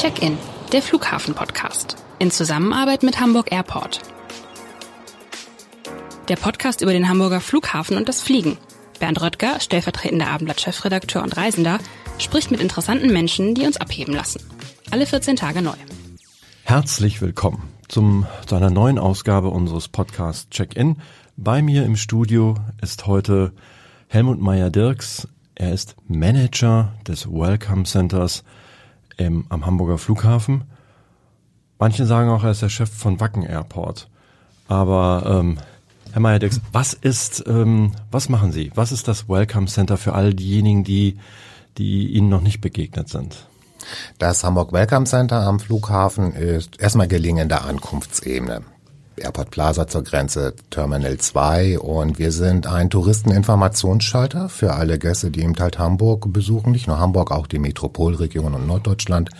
Check-in, der Flughafen-Podcast. In Zusammenarbeit mit Hamburg Airport. Der Podcast über den Hamburger Flughafen und das Fliegen. Bernd Röttger, stellvertretender Abendblatt-Chefredakteur und Reisender, spricht mit interessanten Menschen, die uns abheben lassen. Alle 14 Tage neu. Herzlich willkommen zum, zu einer neuen Ausgabe unseres Podcasts Check-In. Bei mir im Studio ist heute Helmut Meyer-Dirks. Er ist Manager des Welcome Centers im, am Hamburger Flughafen. Manche sagen auch, er ist der Chef von Wacken Airport. Aber ähm, Herr Meyer-Dirks, was ist, ähm, was machen Sie? Was ist das Welcome Center für all diejenigen, die, die Ihnen noch nicht begegnet sind? Das Hamburg Welcome Center am Flughafen ist erstmal gelingen in der Ankunftsebene. Airport Plaza zur Grenze Terminal 2 und wir sind ein Touristeninformationsschalter für alle Gäste, die eben halt Hamburg besuchen, nicht nur Hamburg, auch die Metropolregion und Norddeutschland.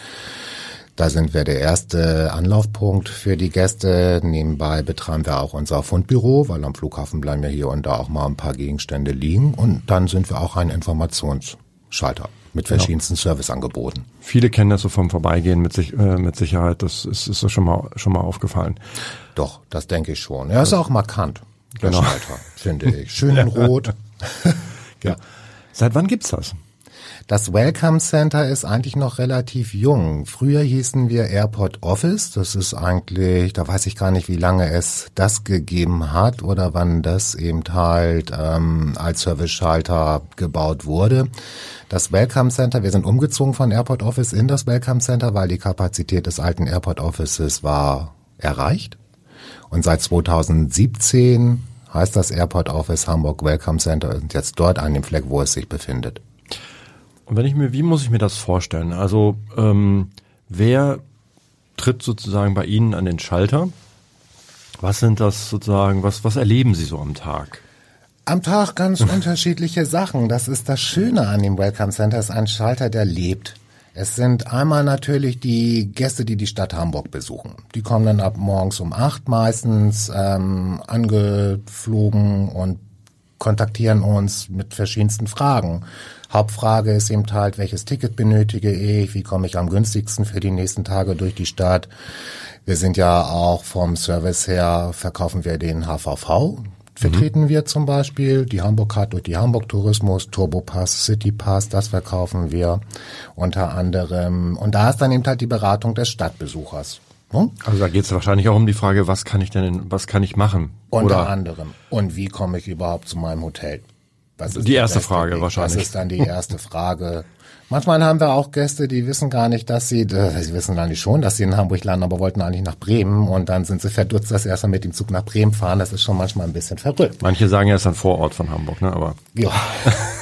Da sind wir der erste Anlaufpunkt für die Gäste. Nebenbei betreiben wir auch unser Fundbüro, weil am Flughafen bleiben ja hier und da auch mal ein paar Gegenstände liegen. Und dann sind wir auch ein Informationsschalter mit genau. verschiedensten genau. Serviceangeboten. Viele kennen das so vom Vorbeigehen mit, sich, äh, mit Sicherheit. Das ist, ist so schon mal, schon mal aufgefallen. Doch, das denke ich schon. Er ist auch markant, der genau. Schalter, finde ich. Schön in Rot. ja. Seit wann gibt's das? Das Welcome Center ist eigentlich noch relativ jung. Früher hießen wir Airport Office. Das ist eigentlich, da weiß ich gar nicht, wie lange es das gegeben hat oder wann das eben halt ähm, als Service-Schalter gebaut wurde. Das Welcome Center, wir sind umgezogen von Airport Office in das Welcome Center, weil die Kapazität des alten Airport Offices war erreicht. Und seit 2017 heißt das Airport Office Hamburg Welcome Center und jetzt dort an dem Fleck, wo es sich befindet. Und wenn ich mir, wie muss ich mir das vorstellen? Also ähm, wer tritt sozusagen bei Ihnen an den Schalter? Was sind das sozusagen, was, was erleben Sie so am Tag? Am Tag ganz unterschiedliche Sachen. Das ist das Schöne an dem Welcome Center. Es ist ein Schalter, der lebt. Es sind einmal natürlich die Gäste, die die Stadt Hamburg besuchen. Die kommen dann ab morgens um acht meistens ähm, angeflogen und kontaktieren uns mit verschiedensten Fragen. Hauptfrage ist eben halt, welches Ticket benötige ich, wie komme ich am günstigsten für die nächsten Tage durch die Stadt. Wir sind ja auch vom Service her, verkaufen wir den HVV, vertreten mhm. wir zum Beispiel die Hamburg Card durch die Hamburg Tourismus, Turbo Pass, City Pass, das verkaufen wir unter anderem. Und da ist dann eben halt die Beratung des Stadtbesuchers. Hm? Also da geht es wahrscheinlich auch um die Frage, was kann ich denn, was kann ich machen? Unter Oder? anderem. Und wie komme ich überhaupt zu meinem Hotel? Die erste Frage Weg? wahrscheinlich. Das ist dann die erste Frage. Manchmal haben wir auch Gäste, die wissen gar nicht, dass sie, äh, sie wissen eigentlich schon, dass sie in Hamburg landen, aber wollten eigentlich nach Bremen und dann sind sie verdutzt, dass sie erstmal mit dem Zug nach Bremen fahren. Das ist schon manchmal ein bisschen verrückt. Manche sagen ja, es ist ein Vorort von Hamburg, ne? Aber ja.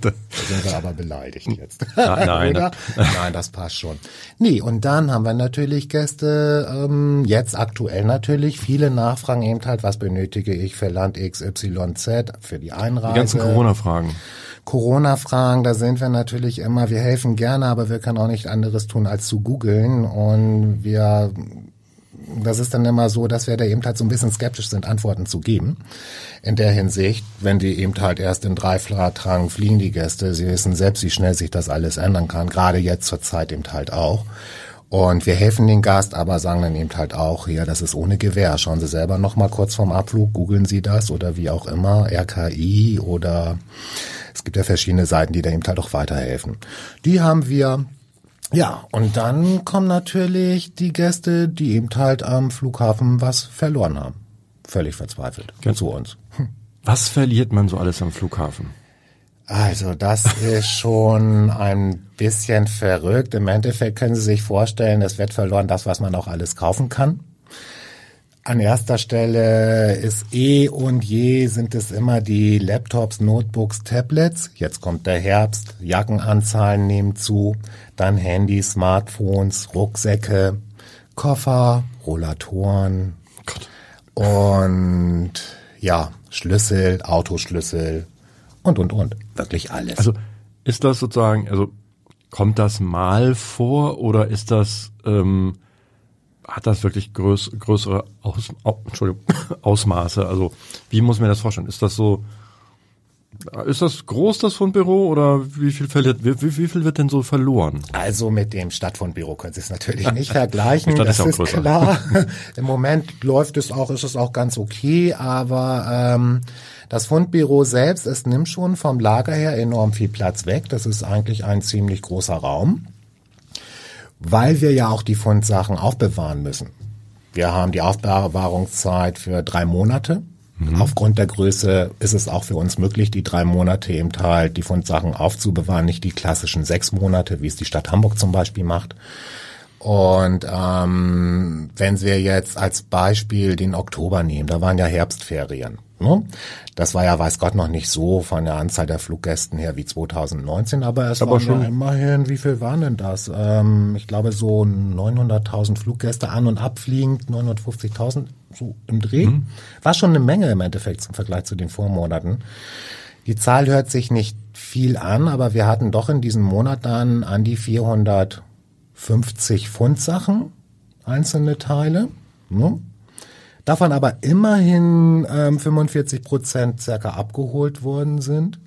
da sind wir aber beleidigt jetzt. Nein, nein, nein, das passt schon. Nee, und dann haben wir natürlich Gäste, ähm, jetzt aktuell natürlich, viele Nachfragen eben halt, was benötige ich für Land XYZ, für die Einreise. Die ganzen Corona-Fragen. Corona-Fragen, da sind wir natürlich immer, wir helfen gerne, aber wir können auch nicht anderes tun, als zu googeln. Und wir das ist dann immer so, dass wir da eben halt so ein bisschen skeptisch sind, Antworten zu geben. In der Hinsicht, wenn die eben halt erst in drei tragen, fliehen die Gäste. Sie wissen selbst, wie schnell sich das alles ändern kann. Gerade jetzt zur Zeit eben halt auch. Und wir helfen den Gast, aber sagen dann eben halt auch, ja, das ist ohne Gewähr. Schauen Sie selber noch mal kurz vorm Abflug, googeln Sie das oder wie auch immer, RKI oder es gibt ja verschiedene Seiten, die da eben halt auch weiterhelfen. Die haben wir ja, und dann kommen natürlich die Gäste, die eben halt am Flughafen was verloren haben. Völlig verzweifelt ja. zu uns. Hm. Was verliert man so alles am Flughafen? Also das ist schon ein bisschen verrückt. Im Endeffekt können Sie sich vorstellen, es wird verloren das, was man auch alles kaufen kann. An erster Stelle ist eh und je sind es immer die Laptops, Notebooks, Tablets. Jetzt kommt der Herbst, Jackenanzahlen nehmen zu, dann Handys, Smartphones, Rucksäcke, Koffer, Rollatoren Gott. und ja, Schlüssel, Autoschlüssel und und und. Wirklich alles. Also ist das sozusagen, also kommt das mal vor oder ist das ähm, hat das wirklich größ, größere Aus, Entschuldigung, Ausmaße? Also wie muss man das vorstellen? Ist das so, Ist das groß, das Fundbüro, oder wie viel, verliert, wie, wie, wie viel wird denn so verloren? Also mit dem Stadtfundbüro können Sie es natürlich nicht vergleichen. Das ist ist klar. Im Moment läuft es auch, ist es auch ganz okay, aber ähm, das Fundbüro selbst, es nimmt schon vom Lager her enorm viel Platz weg. Das ist eigentlich ein ziemlich großer Raum, weil wir ja auch die Fundsachen aufbewahren müssen. Wir haben die Aufbewahrungszeit für drei Monate. Aufgrund der Größe ist es auch für uns möglich, die drei Monate eben halt die Fundsachen aufzubewahren, nicht die klassischen sechs Monate, wie es die Stadt Hamburg zum Beispiel macht. Und ähm, wenn wir jetzt als Beispiel den Oktober nehmen, da waren ja Herbstferien. Ne? Das war ja, weiß Gott, noch nicht so von der Anzahl der Fluggästen her wie 2019, aber es Aber waren schon- ja immerhin, wie viel waren denn das? Ähm, ich glaube so 900.000 Fluggäste an und abfliegend, 950.000 so im Dreh. War schon eine Menge im Endeffekt im Vergleich zu den Vormonaten. Die Zahl hört sich nicht viel an, aber wir hatten doch in diesem Monat dann an die 450 Pfund-Sachen, einzelne Teile. Ne? Davon aber immerhin ähm, 45 Prozent circa abgeholt worden sind.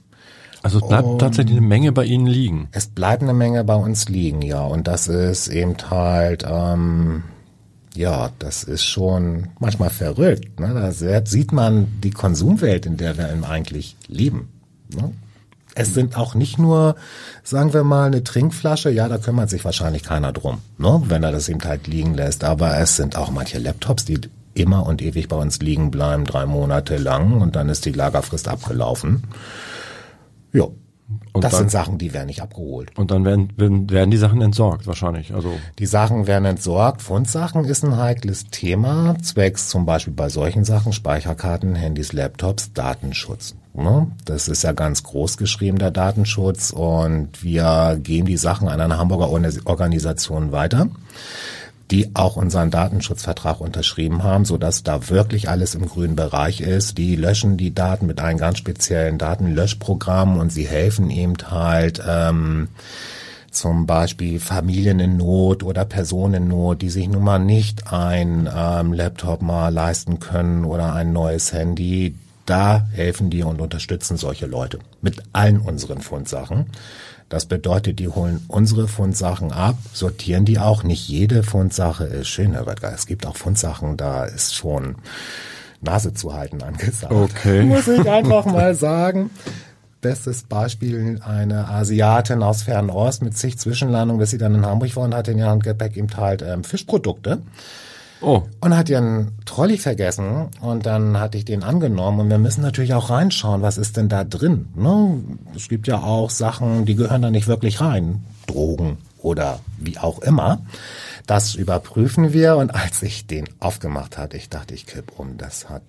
Also es bleibt tatsächlich eine Menge bei Ihnen liegen. Es bleibt eine Menge bei uns liegen, ja. Und das ist eben halt, ähm, ja, das ist schon manchmal verrückt. Ne? Da sieht man die Konsumwelt, in der wir eigentlich leben. Ne? Es sind auch nicht nur, sagen wir mal, eine Trinkflasche, ja, da kümmert sich wahrscheinlich keiner drum, ne? wenn er das eben halt liegen lässt. Aber es sind auch manche Laptops, die immer und ewig bei uns liegen bleiben, drei Monate lang und dann ist die Lagerfrist abgelaufen. Ja, Und das dann- sind Sachen, die werden nicht abgeholt. Und dann werden, werden, werden die Sachen entsorgt wahrscheinlich. Also Die Sachen werden entsorgt. Fundsachen ist ein heikles Thema, zwecks zum Beispiel bei solchen Sachen, Speicherkarten, Handys, Laptops, Datenschutz. Ne? Das ist ja ganz groß geschrieben, der Datenschutz. Und wir geben die Sachen an eine Hamburger Organ- Organisation weiter die auch unseren Datenschutzvertrag unterschrieben haben, so dass da wirklich alles im grünen Bereich ist. Die löschen die Daten mit einem ganz speziellen Datenlöschprogramm und sie helfen eben halt ähm, zum Beispiel Familien in Not oder Personen in Not, die sich nun mal nicht ein ähm, Laptop mal leisten können oder ein neues Handy. Da helfen die und unterstützen solche Leute mit allen unseren Fundsachen. Das bedeutet, die holen unsere Fundsachen ab, sortieren die auch. Nicht jede Fundsache ist schön, Herr Röttger. Es gibt auch Fundsachen, da ist schon Nase zu halten angesagt. Okay. Muss ich einfach mal sagen. Bestes Beispiel eine Asiatin aus Fernost mit zig Zwischenlandungen, bis sie dann in Hamburg war und hatte in ihrem Gepäck eben halt ähm, Fischprodukte oh, und hat ihren Trolley vergessen und dann hatte ich den angenommen und wir müssen natürlich auch reinschauen, was ist denn da drin. Ne? Es gibt ja auch Sachen, die gehören da nicht wirklich rein, Drogen oder wie auch immer. Das überprüfen wir und als ich den aufgemacht hatte, ich dachte, ich kipp um, das hat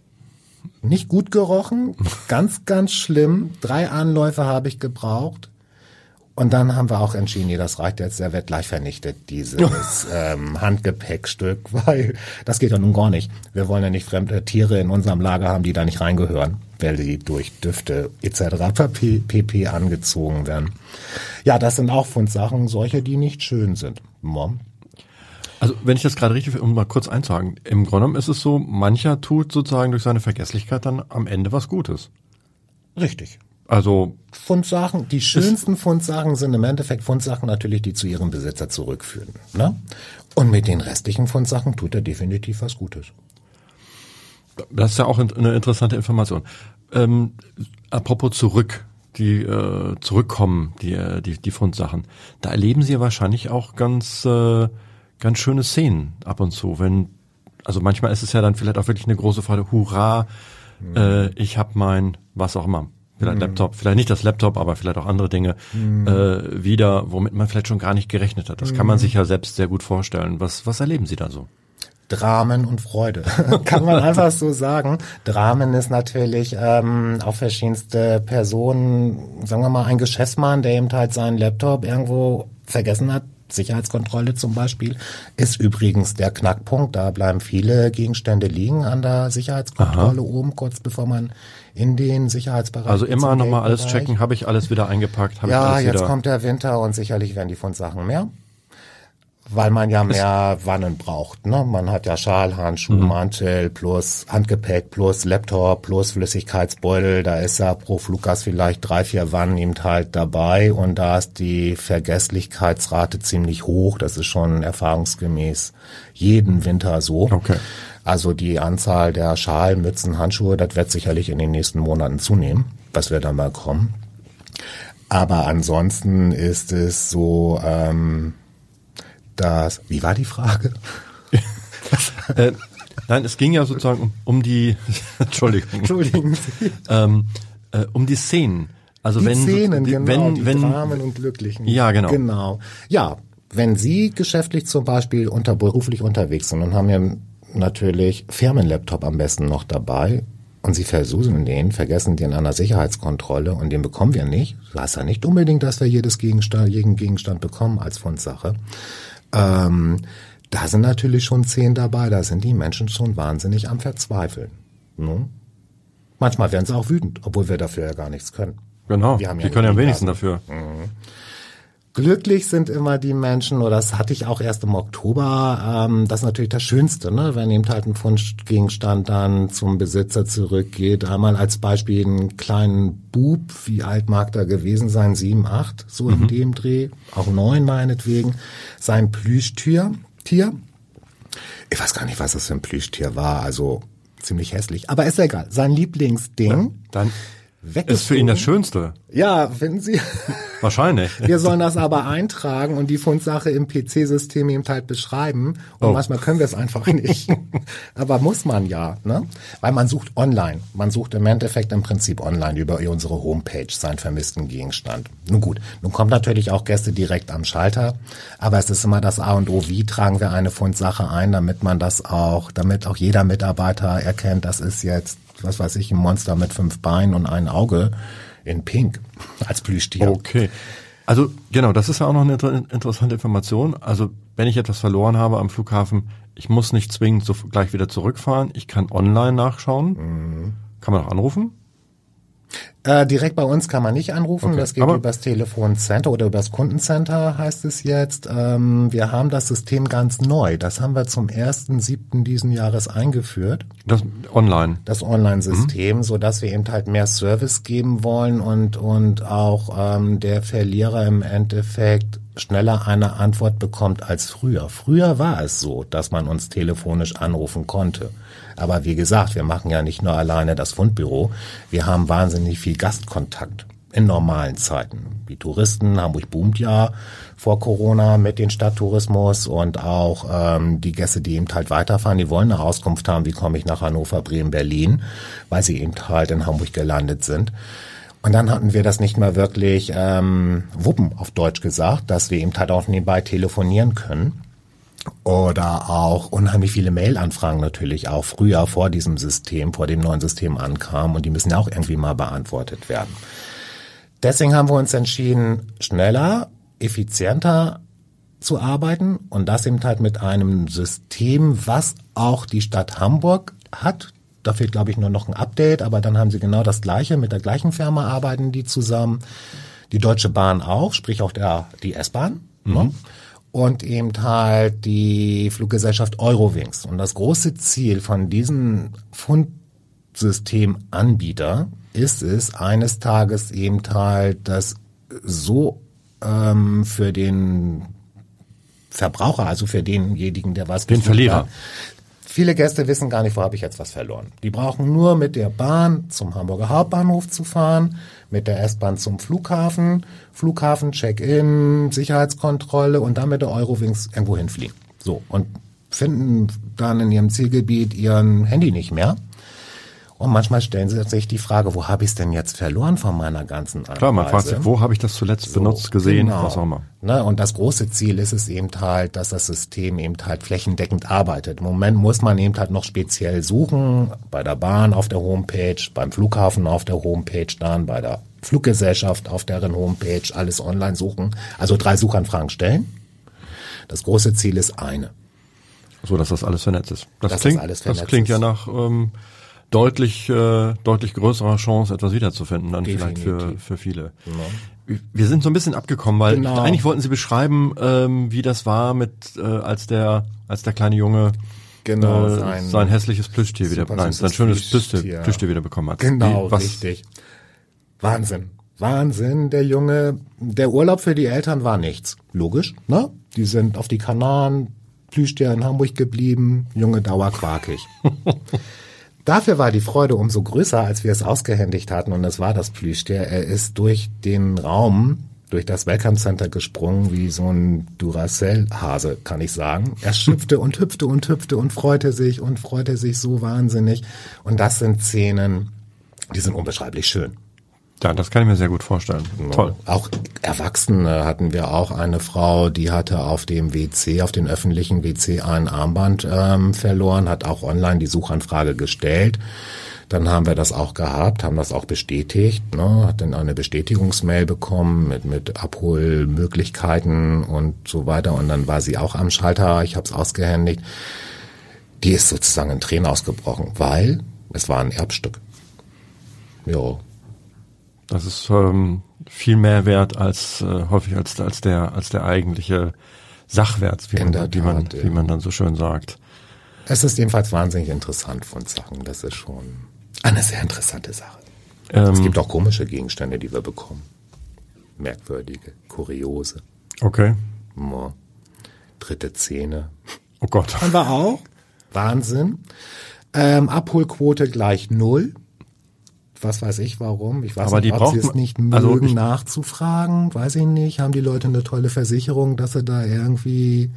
nicht gut gerochen, ganz, ganz schlimm. Drei Anläufe habe ich gebraucht. Und dann haben wir auch entschieden, nee, das reicht jetzt, der wird gleich vernichtet, dieses ähm, Handgepäckstück, weil das geht ja nun gar nicht. Wir wollen ja nicht fremde Tiere in unserem Lager haben, die da nicht reingehören, weil sie durch Düfte etc. pp, pp angezogen werden. Ja, das sind auch Fundsachen, solche, die nicht schön sind. Mom. also wenn ich das gerade richtig, um mal kurz einzuhaken, im Grunde genommen ist es so, mancher tut sozusagen durch seine Vergesslichkeit dann am Ende was Gutes. Richtig. Also Fundsachen, die schönsten Fundsachen sind im Endeffekt Fundsachen natürlich, die zu ihrem Besitzer zurückführen. Ne? Und mit den restlichen Fundsachen tut er definitiv was Gutes. Das ist ja auch eine interessante Information. Ähm, apropos zurück, die äh, zurückkommen, die, äh, die, die Fundsachen. Da erleben Sie ja wahrscheinlich auch ganz, äh, ganz schöne Szenen ab und zu. Wenn, also manchmal ist es ja dann vielleicht auch wirklich eine große Freude, hurra, äh, ich habe mein, was auch immer, vielleicht Laptop, vielleicht nicht das Laptop, aber vielleicht auch andere Dinge äh, wieder, womit man vielleicht schon gar nicht gerechnet hat. Das kann man sich ja selbst sehr gut vorstellen. Was, was erleben Sie da so? Dramen und Freude. Kann man einfach so sagen. Dramen ist natürlich ähm, auf verschiedenste Personen, sagen wir mal, ein Geschäftsmann, der eben halt seinen Laptop irgendwo vergessen hat. Sicherheitskontrolle zum Beispiel ist übrigens der Knackpunkt. Da bleiben viele Gegenstände liegen an der Sicherheitskontrolle oben, kurz bevor man in den Sicherheitsbereich Also immer nochmal alles checken, habe ich alles wieder eingepackt, habe ich Ja, alles jetzt wieder. kommt der Winter und sicherlich werden die Fundsachen mehr. weil man ja mehr Wannen braucht. Ne? Man hat ja Schal, Handschuh, mhm. Mantel plus Handgepäck plus Laptop plus Flüssigkeitsbeutel. Da ist ja pro Fluggast vielleicht drei, vier Wannen eben halt dabei und da ist die Vergesslichkeitsrate ziemlich hoch. Das ist schon erfahrungsgemäß jeden Winter so. Okay. Also die Anzahl der Schal, Mützen, Handschuhe, das wird sicherlich in den nächsten Monaten zunehmen, was wir dann mal kommen. Aber ansonsten ist es so, ähm, dass, wie war die Frage? äh, nein, es ging ja sozusagen um, um die, Entschuldigung, Entschuldigen Sie. Ähm, äh, um die Szenen. Also die wenn, Szenen, die, genau, wenn, die wenn, Dramen und Glücklichen. Ja, genau. Genau. Ja, wenn Sie geschäftlich zum Beispiel unter, beruflich unterwegs sind und haben ja natürlich Firmenlaptop am besten noch dabei und Sie versuchen den, vergessen den an der Sicherheitskontrolle und den bekommen wir nicht. Das heißt ja nicht unbedingt, dass wir jedes Gegenstand, jeden Gegenstand bekommen als Fundsache. Ähm, da sind natürlich schon zehn dabei, da sind die Menschen schon wahnsinnig am Verzweifeln. Ne? Manchmal werden sie auch wütend, obwohl wir dafür ja gar nichts können. Genau, wir haben ja die können ja am wenigsten dafür. Mhm. Glücklich sind immer die Menschen, oder das hatte ich auch erst im Oktober, ähm, das ist natürlich das Schönste, ne? wenn eben halt ein Fundgegenstand dann zum Besitzer zurückgeht. Einmal als Beispiel einen kleinen Bub, wie alt mag da gewesen sein, sieben, acht, so mhm. in dem Dreh, auch neun meinetwegen, sein Plüschtier, Tier. Ich weiß gar nicht, was das für ein Plüschtier war, also ziemlich hässlich, aber ist egal. Sein Lieblingsding. Ja, dann ist für ihn das Schönste. Ja, finden Sie? Wahrscheinlich. Wir sollen das aber eintragen und die Fundsache im PC-System eben halt beschreiben. Und oh. manchmal können wir es einfach nicht. aber muss man ja, ne? Weil man sucht online. Man sucht im Endeffekt im Prinzip online über unsere Homepage seinen vermissten Gegenstand. Nun gut, nun kommt natürlich auch Gäste direkt am Schalter. Aber es ist immer das A und O. Wie tragen wir eine Fundsache ein, damit man das auch, damit auch jeder Mitarbeiter erkennt, das ist jetzt was weiß ich, ein Monster mit fünf Beinen und ein Auge in Pink als Plüschtier. Okay. Also genau, das ist ja auch noch eine interessante Information. Also wenn ich etwas verloren habe am Flughafen, ich muss nicht zwingend so gleich wieder zurückfahren. Ich kann online nachschauen. Mhm. Kann man auch anrufen? Äh, direkt bei uns kann man nicht anrufen. Okay. Das geht Aber übers Telefoncenter oder übers Kundencenter heißt es jetzt. Ähm, wir haben das System ganz neu. Das haben wir zum 1.7. diesen Jahres eingeführt. Das online. Das Online-System, mhm. so dass wir eben halt mehr Service geben wollen und, und auch ähm, der Verlierer im Endeffekt schneller eine Antwort bekommt als früher. Früher war es so, dass man uns telefonisch anrufen konnte. Aber wie gesagt, wir machen ja nicht nur alleine das Fundbüro, wir haben wahnsinnig viel Gastkontakt in normalen Zeiten. Wie Touristen, Hamburg boomt ja vor Corona mit den Stadttourismus und auch ähm, die Gäste, die eben halt weiterfahren, die wollen eine Auskunft haben, wie komme ich nach Hannover, Bremen, Berlin, weil sie eben halt in Hamburg gelandet sind. Und dann hatten wir das nicht mehr wirklich ähm, wuppen, auf Deutsch gesagt, dass wir eben halt auch nebenbei telefonieren können. Oder auch unheimlich viele Mail-Anfragen natürlich auch früher vor diesem System, vor dem neuen System ankamen und die müssen ja auch irgendwie mal beantwortet werden. Deswegen haben wir uns entschieden, schneller, effizienter zu arbeiten und das eben halt mit einem System, was auch die Stadt Hamburg hat, da fehlt, glaube ich, nur noch ein Update, aber dann haben sie genau das Gleiche. Mit der gleichen Firma arbeiten die zusammen. Die Deutsche Bahn auch, sprich auch der, die S-Bahn. Mhm. Ne? Und eben halt die Fluggesellschaft Eurowings. Und das große Ziel von diesem Fundsystemanbieter ist es, eines Tages eben halt das so ähm, für den Verbraucher, also für denjenigen, der was den Verlierer, hat, Viele Gäste wissen gar nicht, wo habe ich jetzt was verloren. Die brauchen nur mit der Bahn zum Hamburger Hauptbahnhof zu fahren, mit der S-Bahn zum Flughafen, Flughafen, Check-in, Sicherheitskontrolle und dann mit der Eurowings irgendwo hinfliegen. So, und finden dann in ihrem Zielgebiet ihren Handy nicht mehr und manchmal stellen sie sich die Frage, wo habe ich es denn jetzt verloren von meiner ganzen Anreise? Klar, man fragt sich, wo habe ich das zuletzt so, benutzt, gesehen, genau. was auch immer. Ne, und das große Ziel ist es eben halt, dass das System eben halt flächendeckend arbeitet. Im Moment muss man eben halt noch speziell suchen, bei der Bahn auf der Homepage, beim Flughafen auf der Homepage dann, bei der Fluggesellschaft auf deren Homepage, alles online suchen. Also drei Suchanfragen stellen. Das große Ziel ist eine. So, dass das alles vernetzt ist. Das, das klingt, das klingt ja nach... Ähm, deutlich, äh, deutlich größerer Chance, etwas wiederzufinden, dann Definitiv. vielleicht für, für viele. Wir sind so ein bisschen abgekommen, weil Genau. eigentlich wollten Sie beschreiben, ähm, wie das war mit, äh, als der, als der kleine Junge Genau, äh, sein- sein, hässliches Plüschtier wieder, nein, sein schönes Plüschtier, Plüschtier. Plüschtier wieder bekommen hat. Genau, Wie, was, richtig. Wahnsinn. Wahnsinn, der Junge. Der Urlaub für die Eltern war nichts. Logisch, ne? Die sind auf die Kanaren, Plüschtier in Hamburg geblieben, Junge dauerquakig. Dafür war die Freude umso größer, als wir es ausgehändigt hatten und es war das Plüschtier. Er ist durch den Raum, durch das Welcome Center gesprungen, wie so ein Duracell-Hase, kann ich sagen. Er schüpfte und hüpfte und hüpfte und freute sich und freute sich so wahnsinnig. Und das sind Szenen, die sind unbeschreiblich schön. Ja, das kann ich mir sehr gut vorstellen. Toll. Auch Erwachsene hatten wir auch eine Frau, die hatte auf dem WC, auf den öffentlichen WC ein Armband ähm, verloren, hat auch online die Suchanfrage gestellt. Dann haben wir das auch gehabt, haben das auch bestätigt, ne, hat dann eine Bestätigungsmail bekommen mit, mit Abholmöglichkeiten und so weiter. Und dann war sie auch am Schalter, ich habe es ausgehändigt. Die ist sozusagen in Tränen ausgebrochen, weil es war ein Erbstück. Ja, Das ist ähm, viel mehr wert als äh, häufig als als der als der eigentliche Sachwert, wie man, der wie, man, Tat, ja. wie man dann so schön sagt. Es ist jedenfalls wahnsinnig interessant von Sachen. Das ist schon eine sehr interessante Sache. Ähm, Es gibt auch komische Gegenstände, die wir bekommen. Merkwürdige, kuriose, Okay. mo, dritte Zähne. Oh Gott. Haben wir auch. Wahnsinn. Ähm, Abholquote gleich null. Was weiß ich warum. Ich weiß Aber die nicht, ob sie es nicht mögen, also nachzufragen. Weiß ich nicht. Haben die Leute eine tolle Versicherung, dass sie da irgendwie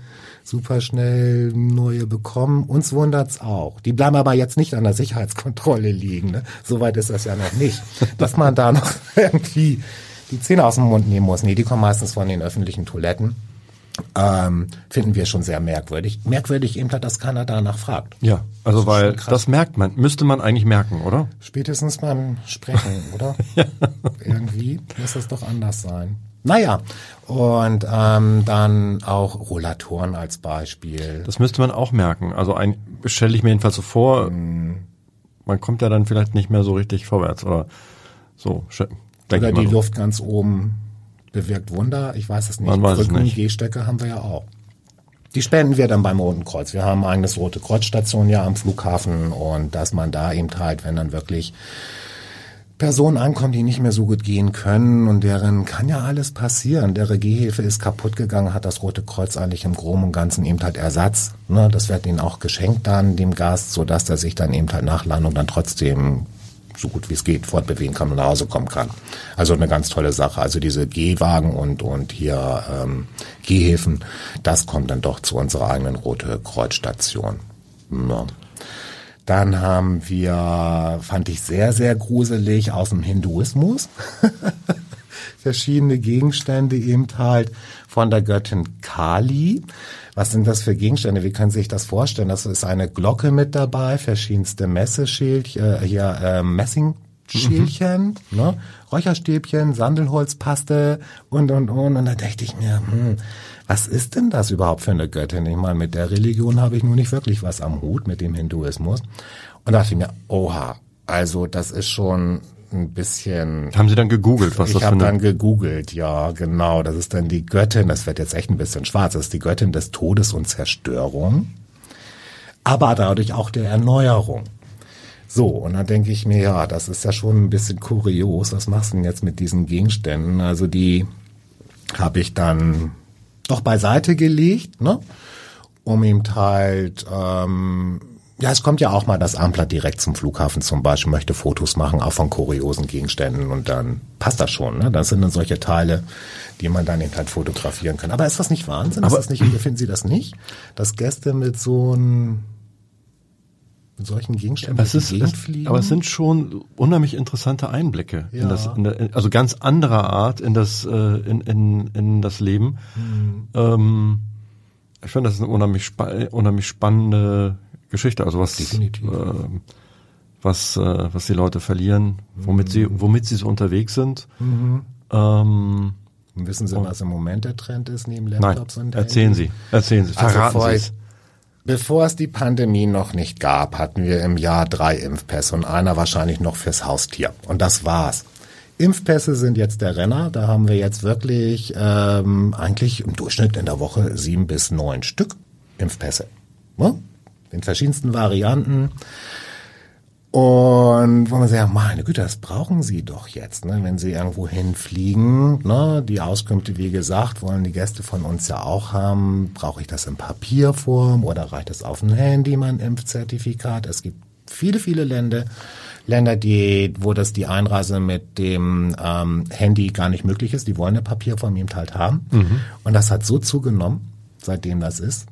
super schnell neue bekommen? Uns wundert's auch. Die bleiben aber jetzt nicht an der Sicherheitskontrolle liegen. Ne? Soweit ist das ja noch nicht. Dass man da noch irgendwie die Zähne aus dem Mund nehmen muss. Nee, die kommen meistens von den öffentlichen Toiletten. Ähm, finden wir schon sehr merkwürdig. Merkwürdig eben, dass keiner danach fragt. Ja, also ist weil das merkt man, müsste man eigentlich merken, oder? Spätestens beim Sprechen, oder? Irgendwie muss das doch anders sein. Naja, und ähm, dann auch Rollatoren als Beispiel. Das müsste man auch merken. Also ein stelle ich mir jedenfalls so vor, man kommt ja dann vielleicht nicht mehr so richtig vorwärts oder so. Oder die so. Luft ganz oben bewirkt Wunder. Ich weiß es nicht. Man weiß Krücken. Gehstöcke haben wir ja auch. Die spenden wir dann beim Roten Kreuz. Wir haben eigenes Rote Kreuzstation ja am Flughafen und dass man da eben halt, wenn dann wirklich Personen ankommen, die nicht mehr so gut gehen können und deren kann ja alles passieren. Deren Gehhilfe ist kaputt gegangen, hat das Rote Kreuz eigentlich im Groben und Ganzen eben halt Ersatz. Ne? Das wird ihnen auch geschenkt dann, dem Gast, sodass er sich dann eben halt nach Landung dann trotzdem so gut wie es geht fortbewegen kann und nach Hause kommen kann. Also eine ganz tolle Sache. Also diese Gehwagen und, und hier ähm, Gehhilfen, das kommt dann doch zu unserer eigenen Rote Kreuzstation. Ja. Dann haben wir, fand ich sehr, sehr gruselig, aus dem Hinduismus. Verschiedene Gegenstände eben halt von der Göttin Kali. Was sind das für Gegenstände? Wie können Sie sich das vorstellen? Das ist eine Glocke mit dabei, verschiedenste Messeschildchen, äh, hier äh, Messingschälchen, ne? Räucherstäbchen, Sandelholzpaste und und und. Und da dachte ich mir, hm, was ist denn das überhaupt für eine Göttin? Ich meine, mit der Religion habe ich nur nicht wirklich was am Hut, mit dem Hinduismus. Und dachte ich mir, oha, also das ist schon ein bisschen Haben Sie dann gegoogelt, was ich das für habe dann gegoogelt, ja, genau. Das ist dann die Göttin, das wird jetzt echt ein bisschen schwarz, das ist die Göttin des Todes und Zerstörung, aber dadurch auch der Erneuerung. So, und dann denke ich mir, ja, das ist ja schon ein bisschen kurios. Was machst du denn jetzt mit diesen Gegenständen? Also die habe ich dann doch beiseite gelegt, ne? um ihm halt, ähm, ja, es kommt ja auch mal das Ampler direkt zum Flughafen zum Beispiel, möchte Fotos machen, auch von kuriosen Gegenständen und dann passt das schon, ne? Das sind dann solche Teile, die man dann eben halt fotografieren kann. Aber ist das nicht Wahnsinn? Aber- ist das nicht, finden Sie das nicht? Dass Gäste mit so ein, mit solchen Gegenständen Das durch ist, die Gegend es, fliegen? aber es sind schon unheimlich interessante Einblicke Ja. in das, in der, also ganz anderer Art in das, äh, in, in, in das Leben. Mhm. Ähm, ich finde, das ist eine unheimlich, unheimlich spannende Geschichte. Also was, Definitiv. ähm, was, äh, was die Leute verlieren, womit sie, Mhm. womit sie so unterwegs sind. Ähm, Wissen Sie, was im Moment der Trend ist neben nein, Laptops und erzählen? Sie, erzählen Sie, Also verraten vor- Sie es. Bevor es die Pandemie noch nicht gab, hatten wir im Jahr drei Impfpässe und einer wahrscheinlich noch fürs Haustier. Und das war's. Impfpässe sind jetzt der Renner. Da haben wir jetzt wirklich ähm, eigentlich im Durchschnitt in der Woche sieben bis neun Stück Impfpässe. Ne? In verschiedensten Varianten. Und wo man sagt, meine Güte, das brauchen Sie doch jetzt, ne? wenn Sie irgendwo hinfliegen. Ne? Die Auskünfte, wie gesagt, wollen die Gäste von uns ja auch haben. Brauche ich das in Papierform oder reicht es auf dem Handy, mein Impfzertifikat? Es gibt viele, viele Länder, Länder, die, wo das die Einreise mit dem ähm, Handy gar nicht möglich ist. Die wollen eine Papierform eben halt haben. Mhm. Und das hat so zugenommen, seitdem das ist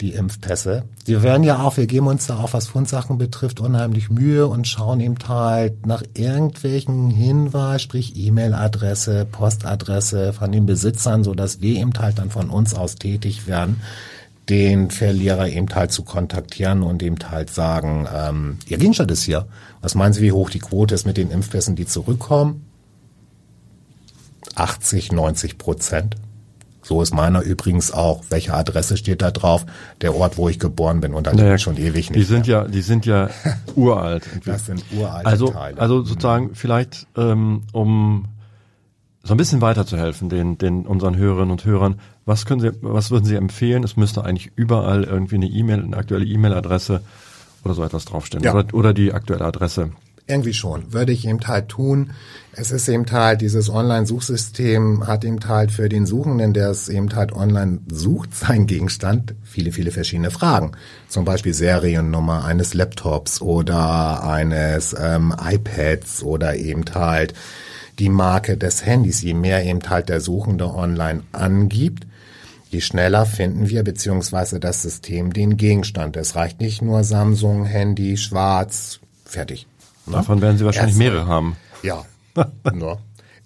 die Impfpässe. Wir werden ja auch, wir geben uns da auch, was Fundsachen betrifft, unheimlich Mühe und schauen eben halt nach irgendwelchen Hinweis, sprich E-Mail-Adresse, Postadresse von den Besitzern, so dass wir eben halt dann von uns aus tätig werden, den Verlierer eben halt zu kontaktieren und eben halt sagen, ähm, Ihr Gegenstand ist hier. Was meinen Sie, wie hoch die Quote ist mit den Impfpässen, die zurückkommen? 80, 90 Prozent. So ist meiner übrigens auch. Welche Adresse steht da drauf? Der Ort, wo ich geboren bin. Und da naja, schon ewig nicht. Die sind mehr. ja, die sind ja uralt. das sind uralte also, Teile. Also sozusagen vielleicht, ähm, um so ein bisschen weiterzuhelfen den, den unseren Hörerinnen und Hörern. Was können Sie, was würden Sie empfehlen? Es müsste eigentlich überall irgendwie eine E-Mail, eine aktuelle E-Mail-Adresse oder so etwas draufstehen. Ja. Oder, oder die aktuelle Adresse irgendwie schon, würde ich eben halt tun. Es ist eben halt, dieses Online-Suchsystem hat eben halt für den Suchenden, der es eben halt online sucht, sein Gegenstand, viele, viele verschiedene Fragen. Zum Beispiel Seriennummer eines Laptops oder eines ähm, iPads oder eben halt die Marke des Handys. Je mehr eben halt der Suchende online angibt, je schneller finden wir beziehungsweise das System den Gegenstand. Es reicht nicht nur Samsung, Handy, schwarz, fertig. Ne? Davon werden Sie wahrscheinlich mehrere haben. Ja. ne?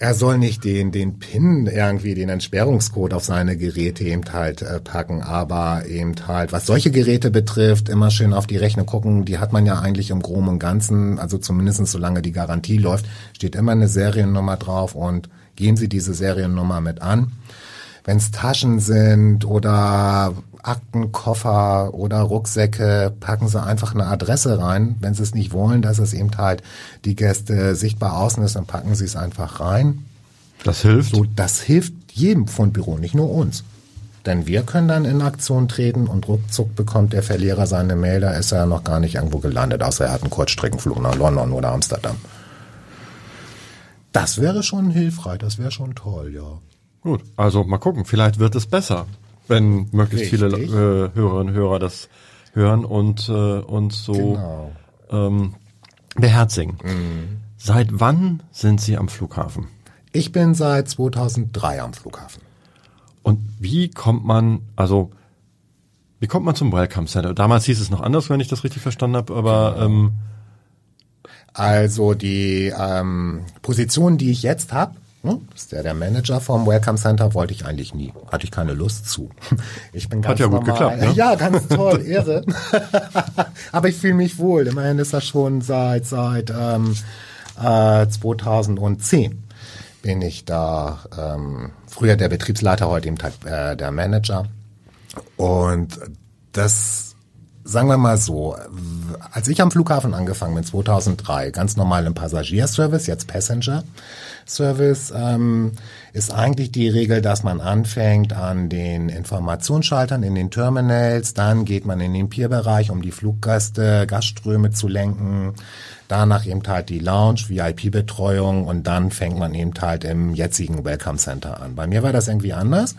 Er soll nicht den, den PIN irgendwie, den Entsperrungscode auf seine Geräte eben halt äh, packen, aber eben halt, was solche Geräte betrifft, immer schön auf die Rechnung gucken. Die hat man ja eigentlich im Groben und Ganzen, also zumindest solange die Garantie läuft, steht immer eine Seriennummer drauf und gehen Sie diese Seriennummer mit an. Wenn es Taschen sind oder Aktenkoffer oder Rucksäcke, packen sie einfach eine Adresse rein. Wenn sie es nicht wollen, dass es eben halt die Gäste sichtbar außen ist, dann packen sie es einfach rein. Das hilft? So, das hilft jedem Fundbüro, nicht nur uns. Denn wir können dann in Aktion treten und ruckzuck bekommt der Verlierer seine Mail, da ist er noch gar nicht irgendwo gelandet, außer er hat einen Kurzstreckenflug nach London oder Amsterdam. Das wäre schon hilfreich, das wäre schon toll, ja. Gut, also mal gucken, vielleicht wird es besser wenn möglichst Richtig. viele äh, Hörerinnen und Hörer das hören und äh, uns so genau. ähm, beherzigen. Mhm. Seit wann sind Sie am Flughafen? Ich bin seit 2003 am Flughafen. Und wie kommt man, also wie kommt man zum Welcome Center? Damals hieß es noch anders, wenn ich das richtig verstanden habe, aber genau. ähm, also die ähm, Position, die ich jetzt habe, Ne? Ist der der Manager vom Welcome Center? Wollte ich eigentlich nie. Hatte ich keine Lust zu. Ich bin ganz Hat ja normal. gut geklappt. Ne? Ja, ganz toll, Ehre. Aber ich fühle mich wohl. Immerhin ist das schon seit seit ähm, äh, 2010 bin ich da. Ähm, früher der Betriebsleiter, heute eben äh, der Manager. Und das sagen wir mal so, als ich am Flughafen angefangen bin, 2003, ganz normal im Passagierservice, jetzt Passenger, Service ähm, ist eigentlich die Regel, dass man anfängt an den Informationsschaltern in den Terminals, dann geht man in den Peer-Bereich, um die Fluggäste, Gastströme zu lenken, danach eben halt die Lounge, VIP-Betreuung und dann fängt man eben halt im jetzigen Welcome Center an. Bei mir war das irgendwie anders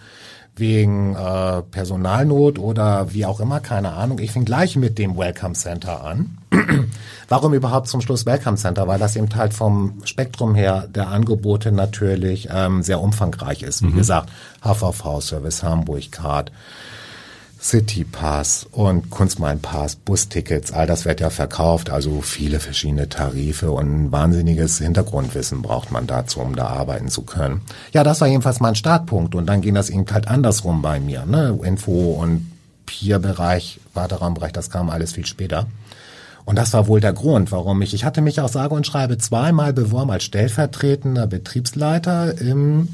wegen äh, Personalnot oder wie auch immer, keine Ahnung. Ich fing gleich mit dem Welcome Center an. Warum überhaupt zum Schluss Welcome Center? Weil das eben halt vom Spektrum her der Angebote natürlich ähm, sehr umfangreich ist. Wie mhm. gesagt, HVV Service City Pass und Kunstmain-Pass, Bustickets, all das wird ja verkauft, also viele verschiedene Tarife und ein wahnsinniges Hintergrundwissen braucht man dazu, um da arbeiten zu können. Ja, das war jedenfalls mein Startpunkt und dann ging das eben halt andersrum bei mir, ne? Info und Peer-Bereich, Warteraumbereich, das kam alles viel später. Und das war wohl der Grund, warum ich, ich hatte mich auch sage und schreibe zweimal beworben als stellvertretender Betriebsleiter im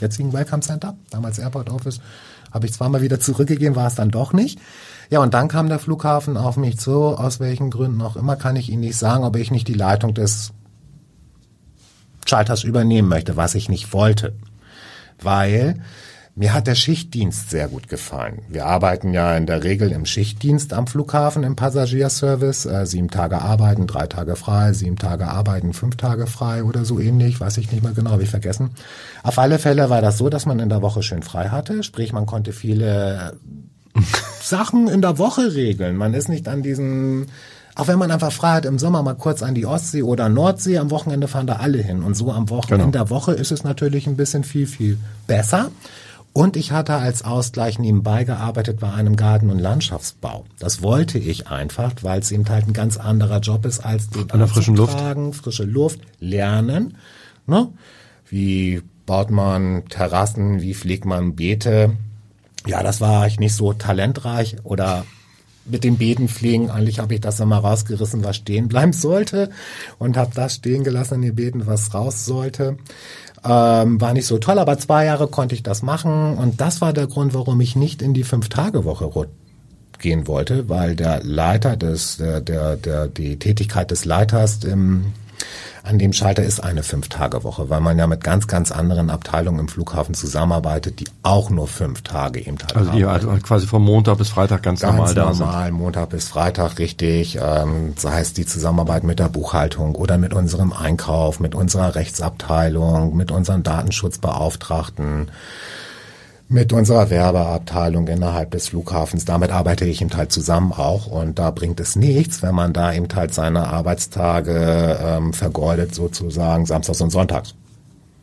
jetzigen Welcome Center, damals Airport Office, habe ich zweimal wieder zurückgegeben, war es dann doch nicht. Ja, und dann kam der Flughafen auf mich zu, aus welchen Gründen auch immer, kann ich Ihnen nicht sagen, ob ich nicht die Leitung des Schalters übernehmen möchte, was ich nicht wollte. Weil mir hat der Schichtdienst sehr gut gefallen. Wir arbeiten ja in der Regel im Schichtdienst am Flughafen im Passagierservice. Äh, sieben Tage arbeiten, drei Tage frei, sieben Tage arbeiten, fünf Tage frei oder so ähnlich. Weiß ich nicht mehr genau, habe ich vergessen. Auf alle Fälle war das so, dass man in der Woche schön frei hatte. Sprich, man konnte viele Sachen in der Woche regeln. Man ist nicht an diesen auch wenn man einfach frei hat, im Sommer mal kurz an die Ostsee oder Nordsee, am Wochenende fahren da alle hin. Und so am Wochenende genau. der Woche ist es natürlich ein bisschen viel, viel besser. Und ich hatte als Ausgleich nebenbei gearbeitet bei einem Garten- und Landschaftsbau. Das wollte ich einfach, weil es eben halt ein ganz anderer Job ist als den An der frischen Luft. frische Luft, lernen. Ne? Wie baut man Terrassen, wie pflegt man Beete. Ja, das war ich nicht so talentreich oder mit dem Beeten pflegen. Eigentlich habe ich das immer rausgerissen, was stehen bleiben sollte und habe das stehen gelassen in den Beeten, was raus sollte. Ähm, war nicht so toll, aber zwei Jahre konnte ich das machen. Und das war der Grund, warum ich nicht in die Fünf-Tage-Woche gehen wollte, weil der Leiter des, der, der, der, die Tätigkeit des Leiters im an dem Schalter ist eine Fünf-Tage-Woche, weil man ja mit ganz, ganz anderen Abteilungen im Flughafen zusammenarbeitet, die auch nur fünf Tage eben Tag also haben. Also quasi vom Montag bis Freitag ganz, ganz normal da sind. normal, Montag bis Freitag, richtig. Ähm, sei es die Zusammenarbeit mit der Buchhaltung oder mit unserem Einkauf, mit unserer Rechtsabteilung, mit unseren Datenschutzbeauftragten mit unserer Werbeabteilung innerhalb des Flughafens. Damit arbeite ich eben halt zusammen auch und da bringt es nichts, wenn man da eben halt seine Arbeitstage ähm, vergeudet sozusagen samstags und sonntags.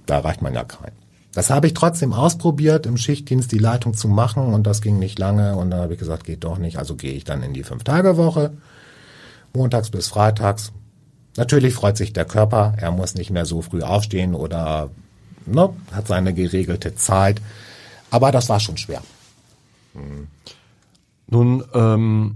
Da erreicht man ja keinen. Das habe ich trotzdem ausprobiert, im Schichtdienst die Leitung zu machen und das ging nicht lange und dann habe ich gesagt, geht doch nicht, also gehe ich dann in die Fünf-Tage-Woche, montags bis freitags. Natürlich freut sich der Körper, er muss nicht mehr so früh aufstehen oder ne, hat seine geregelte Zeit. Aber das war schon schwer. Hm. Nun ähm,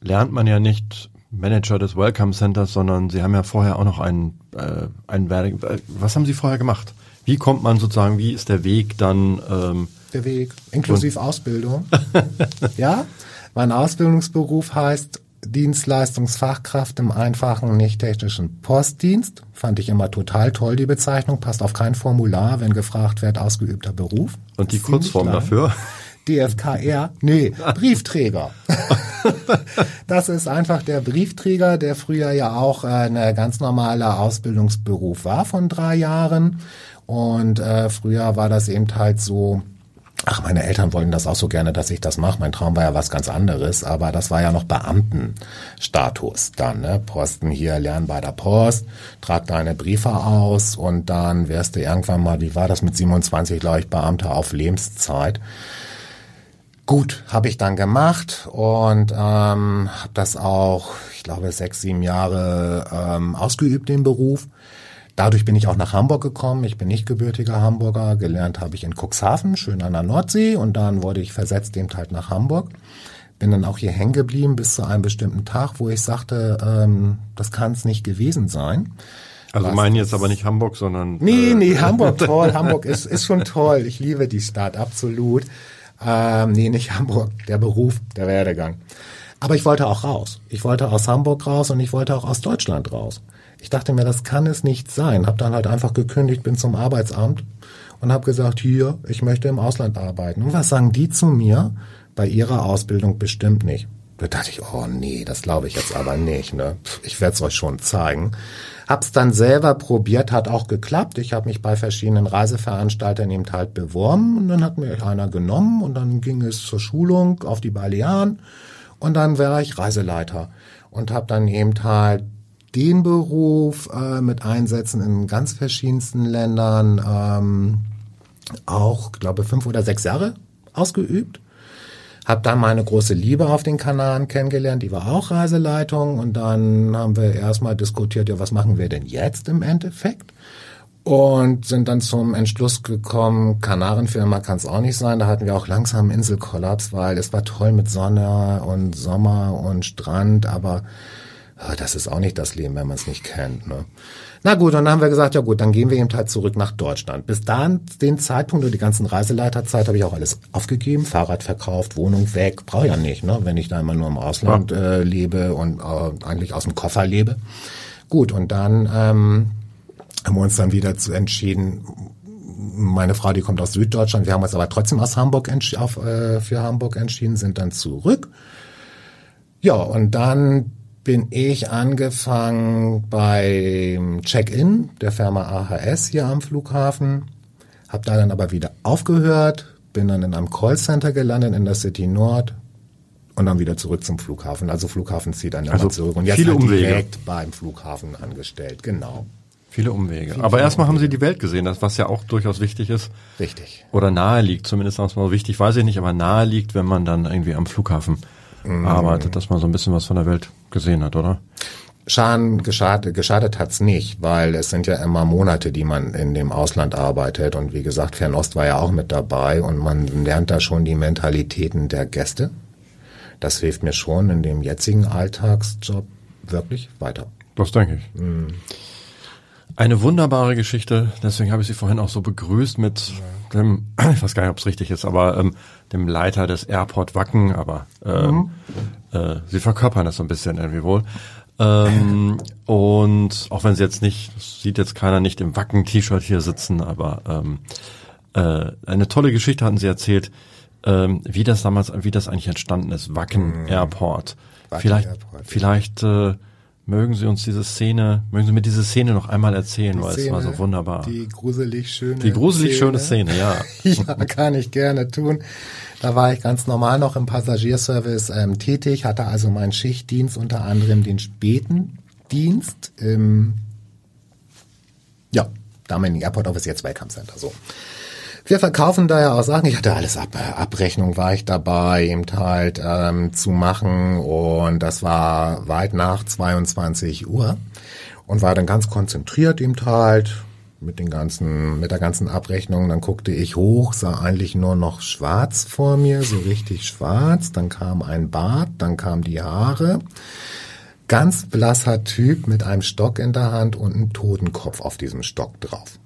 lernt man ja nicht Manager des Welcome Centers, sondern Sie haben ja vorher auch noch einen, äh, einen Werdegang. Was haben Sie vorher gemacht? Wie kommt man sozusagen, wie ist der Weg dann? Ähm, der Weg, inklusive Ausbildung. ja, mein Ausbildungsberuf heißt Dienstleistungsfachkraft im einfachen, nicht technischen Postdienst. Fand ich immer total toll, die Bezeichnung. Passt auf kein Formular, wenn gefragt wird, ausgeübter Beruf. Und die Kurzform dafür? DFKR? Nee, Briefträger. das ist einfach der Briefträger, der früher ja auch ein ganz normaler Ausbildungsberuf war von drei Jahren. Und äh, früher war das eben halt so, Ach, meine Eltern wollten das auch so gerne, dass ich das mache. Mein Traum war ja was ganz anderes, aber das war ja noch Beamtenstatus dann, ne? Posten hier, lernen bei der Post, trag deine Briefe aus und dann wärst du irgendwann mal, wie war das mit 27, glaube ich, Beamter auf Lebenszeit. Gut, habe ich dann gemacht und ähm, habe das auch, ich glaube, sechs, sieben Jahre ähm, ausgeübt, den Beruf. Dadurch bin ich auch nach Hamburg gekommen. Ich bin nicht gebürtiger Hamburger. Gelernt habe ich in Cuxhaven, schön an der Nordsee. Und dann wurde ich versetzt eben halt nach Hamburg. Bin dann auch hier hängen geblieben bis zu einem bestimmten Tag, wo ich sagte, ähm, das kann es nicht gewesen sein. Also meinen jetzt aber nicht Hamburg, sondern... Nee, äh, nee, Hamburg toll. Hamburg ist, ist schon toll. Ich liebe die Stadt, absolut. Ähm, nee, nicht Hamburg. Der Beruf, der Werdegang. Aber ich wollte auch raus. Ich wollte aus Hamburg raus und ich wollte auch aus Deutschland raus. Ich dachte mir, das kann es nicht sein. Hab dann halt einfach gekündigt, bin zum Arbeitsamt und habe gesagt, hier, ich möchte im Ausland arbeiten. Und was sagen die zu mir? Bei ihrer Ausbildung bestimmt nicht. Da dachte ich, oh nee, das glaube ich jetzt aber nicht. Ne? Ich werde es euch schon zeigen. Hab's dann selber probiert, hat auch geklappt. Ich habe mich bei verschiedenen Reiseveranstaltern eben halt beworben und dann hat mir einer genommen und dann ging es zur Schulung auf die Balearen und dann wäre ich Reiseleiter und habe dann eben halt den Beruf äh, mit Einsätzen in ganz verschiedensten Ländern ähm, auch, glaube fünf oder sechs Jahre ausgeübt. Hab dann meine große Liebe auf den Kanaren kennengelernt, die war auch Reiseleitung und dann haben wir erstmal diskutiert, ja, was machen wir denn jetzt im Endeffekt? Und sind dann zum Entschluss gekommen, Kanarenfirma kann es auch nicht sein. Da hatten wir auch langsam Inselkollaps, weil es war toll mit Sonne und Sommer und Strand, aber das ist auch nicht das Leben, wenn man es nicht kennt. Ne? Na gut, und dann haben wir gesagt, ja gut, dann gehen wir eben halt zurück nach Deutschland. Bis dahin, den Zeitpunkt und die ganzen Reiseleiterzeit habe ich auch alles aufgegeben, Fahrrad verkauft, Wohnung weg, brauche ja nicht, ne, wenn ich da immer nur im Ausland äh, lebe und äh, eigentlich aus dem Koffer lebe. Gut, und dann ähm, haben wir uns dann wieder zu entschieden, meine Frau, die kommt aus Süddeutschland, wir haben uns aber trotzdem aus Hamburg auf, äh, für Hamburg entschieden, sind dann zurück. Ja, und dann bin ich angefangen beim Check-in der Firma AHS hier am Flughafen, habe da dann aber wieder aufgehört, bin dann in einem Callcenter gelandet in der City Nord und dann wieder zurück zum Flughafen. Also Flughafen zieht dann also immer zurück und jetzt viele halt Umwege. direkt beim Flughafen angestellt. Genau, Viele Umwege. Viele, Aber erstmal haben Sie die Welt gesehen, das was ja auch durchaus wichtig ist. richtig. Oder nahe liegt, zumindest erstmal wichtig, weiß ich nicht, aber nahe liegt, wenn man dann irgendwie am Flughafen arbeitet, dass man so ein bisschen was von der Welt gesehen hat, oder? Schaden geschadet, geschadet hat's nicht, weil es sind ja immer Monate, die man in dem Ausland arbeitet. Und wie gesagt, Fernost war ja auch mit dabei und man lernt da schon die Mentalitäten der Gäste. Das hilft mir schon in dem jetzigen Alltagsjob wirklich weiter. Das denke ich. Eine wunderbare Geschichte, deswegen habe ich Sie vorhin auch so begrüßt mit dem, ich weiß gar nicht, ob es richtig ist, aber ähm, dem Leiter des Airport Wacken, aber ähm, äh, Sie verkörpern das so ein bisschen irgendwie wohl. Ähm, und auch wenn Sie jetzt nicht, sieht jetzt keiner nicht im Wacken-T-Shirt hier sitzen, aber ähm, äh, eine tolle Geschichte hatten Sie erzählt, ähm, wie das damals, wie das eigentlich entstanden ist, Wacken Airport. Wacken vielleicht, Airport. vielleicht äh, mögen Sie uns diese Szene, mögen Sie mir diese Szene noch einmal erzählen, weil es war so wunderbar. Die, Die gruselig schöne gruselig schöne Szene, ja. ja, kann ich gerne tun. Da war ich ganz normal noch im Passagierservice ähm, tätig, hatte also meinen Schichtdienst, unter anderem den späten Dienst im, ja, Damien Airport Office, jetzt Welcome Center, so. Wir verkaufen da ja auch Sachen. Ich hatte alles ab, Abrechnung war ich dabei, eben halt ähm, zu machen und das war weit nach 22 Uhr und war dann ganz konzentriert eben halt mit den ganzen, mit der ganzen Abrechnung. Dann guckte ich hoch, sah eigentlich nur noch schwarz vor mir, so richtig schwarz. Dann kam ein Bart, dann kamen die Haare. Ganz blasser Typ mit einem Stock in der Hand und einem Totenkopf auf diesem Stock drauf.